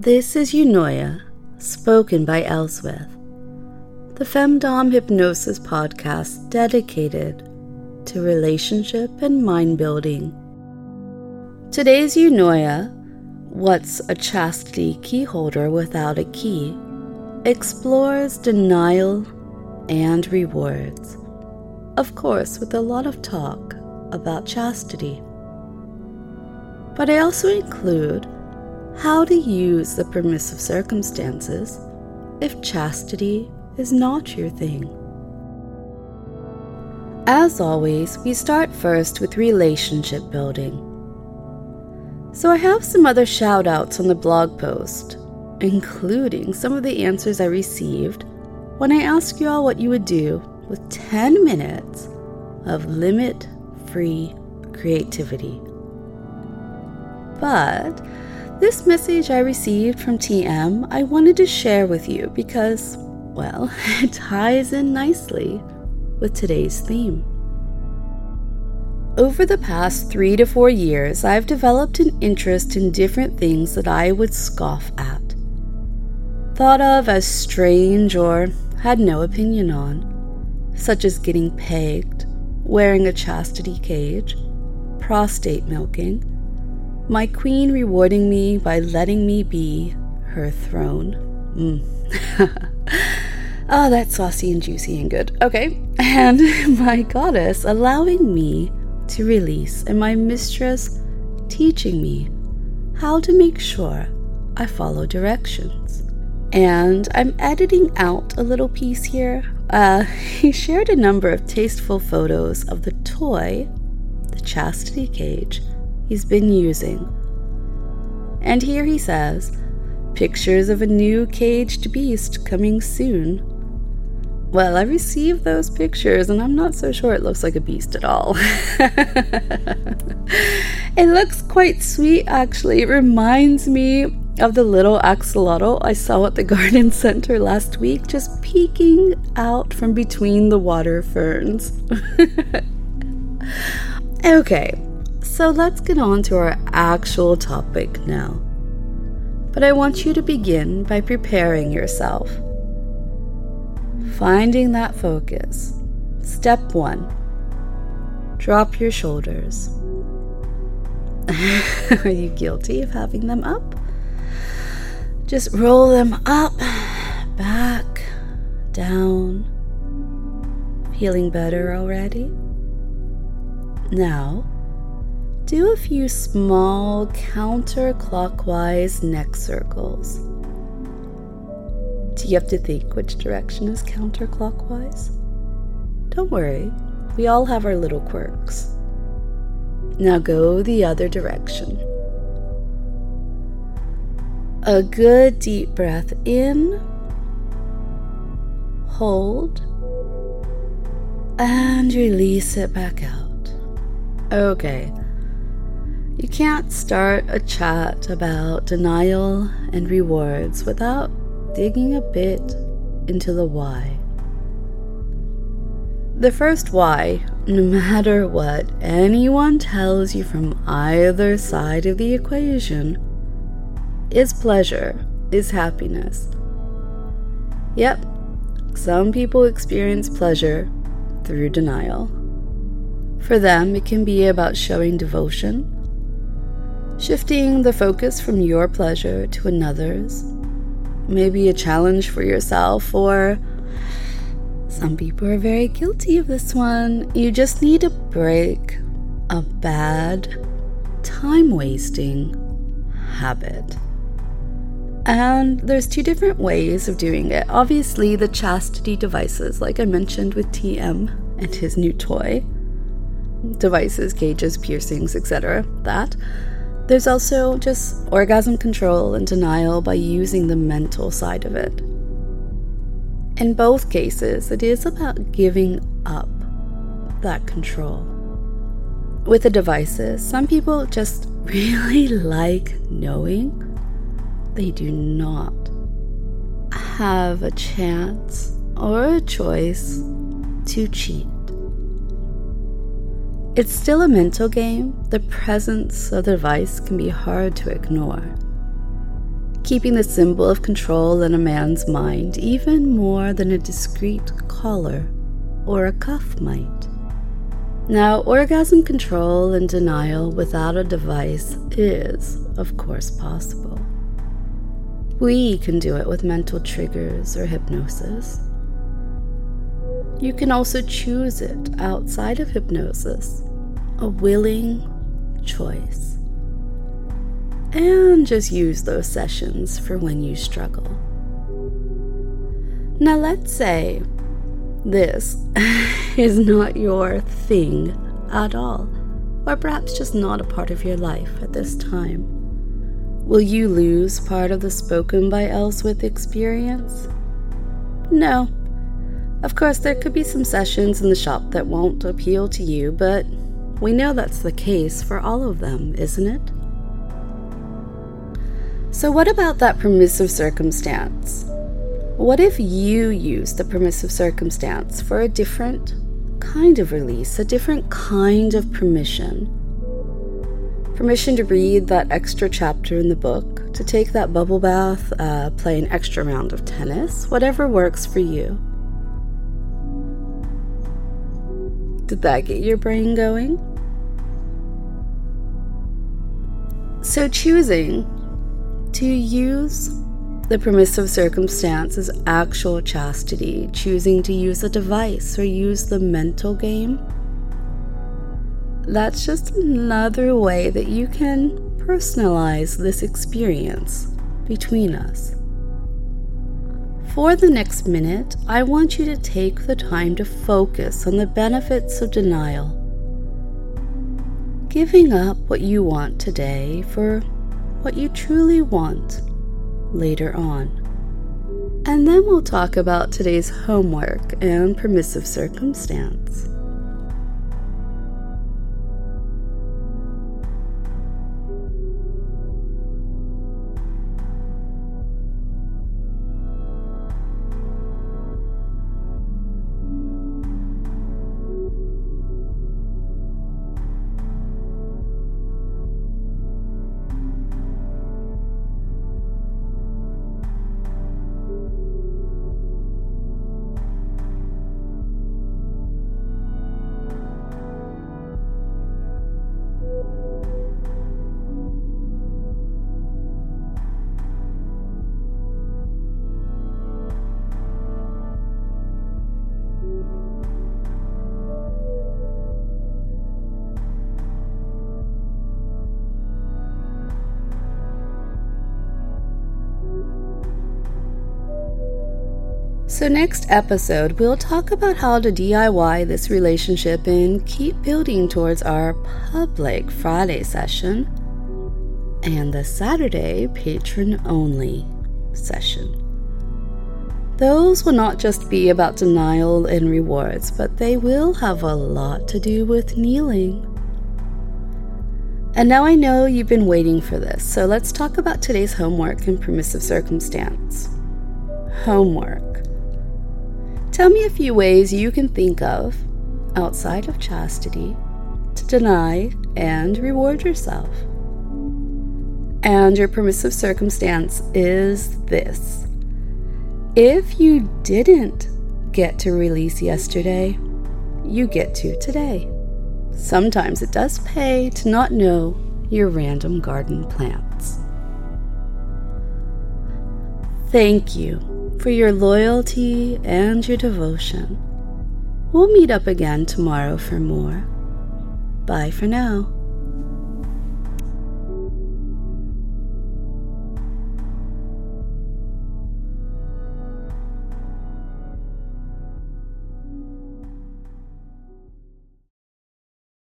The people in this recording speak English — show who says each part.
Speaker 1: This is Eunoia, spoken by Elswith, the Femdom Hypnosis podcast dedicated to relationship and mind building. Today's Eunoia, What's a Chastity Keyholder Without a Key, explores denial and rewards. Of course, with a lot of talk about chastity. But I also include how to use the permissive circumstances if chastity is not your thing. As always, we start first with relationship building. So I have some other shout outs on the blog post, including some of the answers I received when I asked you all what you would do with 10 minutes of limit free creativity. But this message I received from TM I wanted to share with you because, well, it ties in nicely with today's theme. Over the past three to four years, I've developed an interest in different things that I would scoff at, thought of as strange or had no opinion on, such as getting pegged, wearing a chastity cage, prostate milking my queen rewarding me by letting me be her throne. Mm. oh, that's saucy and juicy and good. Okay. And my goddess allowing me to release, and my mistress teaching me how to make sure I follow directions. And I'm editing out a little piece here. Uh, he shared a number of tasteful photos of the toy, the chastity cage, he's been using. And here he says, pictures of a new caged beast coming soon. Well, I received those pictures and I'm not so sure it looks like a beast at all. it looks quite sweet actually. It reminds me of the little axolotl I saw at the garden center last week, just peeking out from between the water ferns. okay, so let's get on to our actual topic now. But I want you to begin by preparing yourself. Finding that focus. Step one drop your shoulders. Are you guilty of having them up? Just roll them up, back, down. Feeling better already? Now, do a few small counterclockwise neck circles. Do you have to think which direction is counterclockwise? Don't worry, we all have our little quirks. Now go the other direction. A good deep breath in, hold, and release it back out. Okay. You can't start a chat about denial and rewards without digging a bit into the why. The first why, no matter what anyone tells you from either side of the equation, is pleasure, is happiness. Yep, some people experience pleasure through denial. For them, it can be about showing devotion Shifting the focus from your pleasure to another's, maybe a challenge for yourself, or some people are very guilty of this one. You just need to break a bad, time wasting habit. And there's two different ways of doing it. Obviously, the chastity devices, like I mentioned with TM and his new toy devices, gauges, piercings, etc. That. There's also just orgasm control and denial by using the mental side of it. In both cases, it is about giving up that control. With the devices, some people just really like knowing they do not have a chance or a choice to cheat. It's still a mental game. The presence of the device can be hard to ignore. Keeping the symbol of control in a man's mind even more than a discreet collar or a cuff might. Now, orgasm control and denial without a device is, of course, possible. We can do it with mental triggers or hypnosis. You can also choose it outside of hypnosis, a willing choice. And just use those sessions for when you struggle. Now, let's say this is not your thing at all, or perhaps just not a part of your life at this time. Will you lose part of the spoken by Elswith experience? No, of course, there could be some sessions in the shop that won't appeal to you, but we know that's the case for all of them, isn't it? So, what about that permissive circumstance? What if you use the permissive circumstance for a different kind of release, a different kind of permission? Permission to read that extra chapter in the book, to take that bubble bath, uh, play an extra round of tennis, whatever works for you. Did that get your brain going? So, choosing to use the permissive circumstance as actual chastity, choosing to use a device or use the mental game, that's just another way that you can personalize this experience between us. For the next minute, I want you to take the time to focus on the benefits of denial. Giving up what you want today for what you truly want later on. And then we'll talk about today's homework and permissive circumstance. So, next episode, we'll talk about how to DIY this relationship and keep building towards our public Friday session and the Saturday patron only session. Those will not just be about denial and rewards, but they will have a lot to do with kneeling. And now I know you've been waiting for this, so let's talk about today's homework and permissive circumstance. Homework. Tell me a few ways you can think of, outside of chastity, to deny and reward yourself. And your permissive circumstance is this if you didn't get to release yesterday, you get to today. Sometimes it does pay to not know your random garden plants. Thank you for your loyalty and your devotion. We'll meet up again tomorrow for more. Bye for now.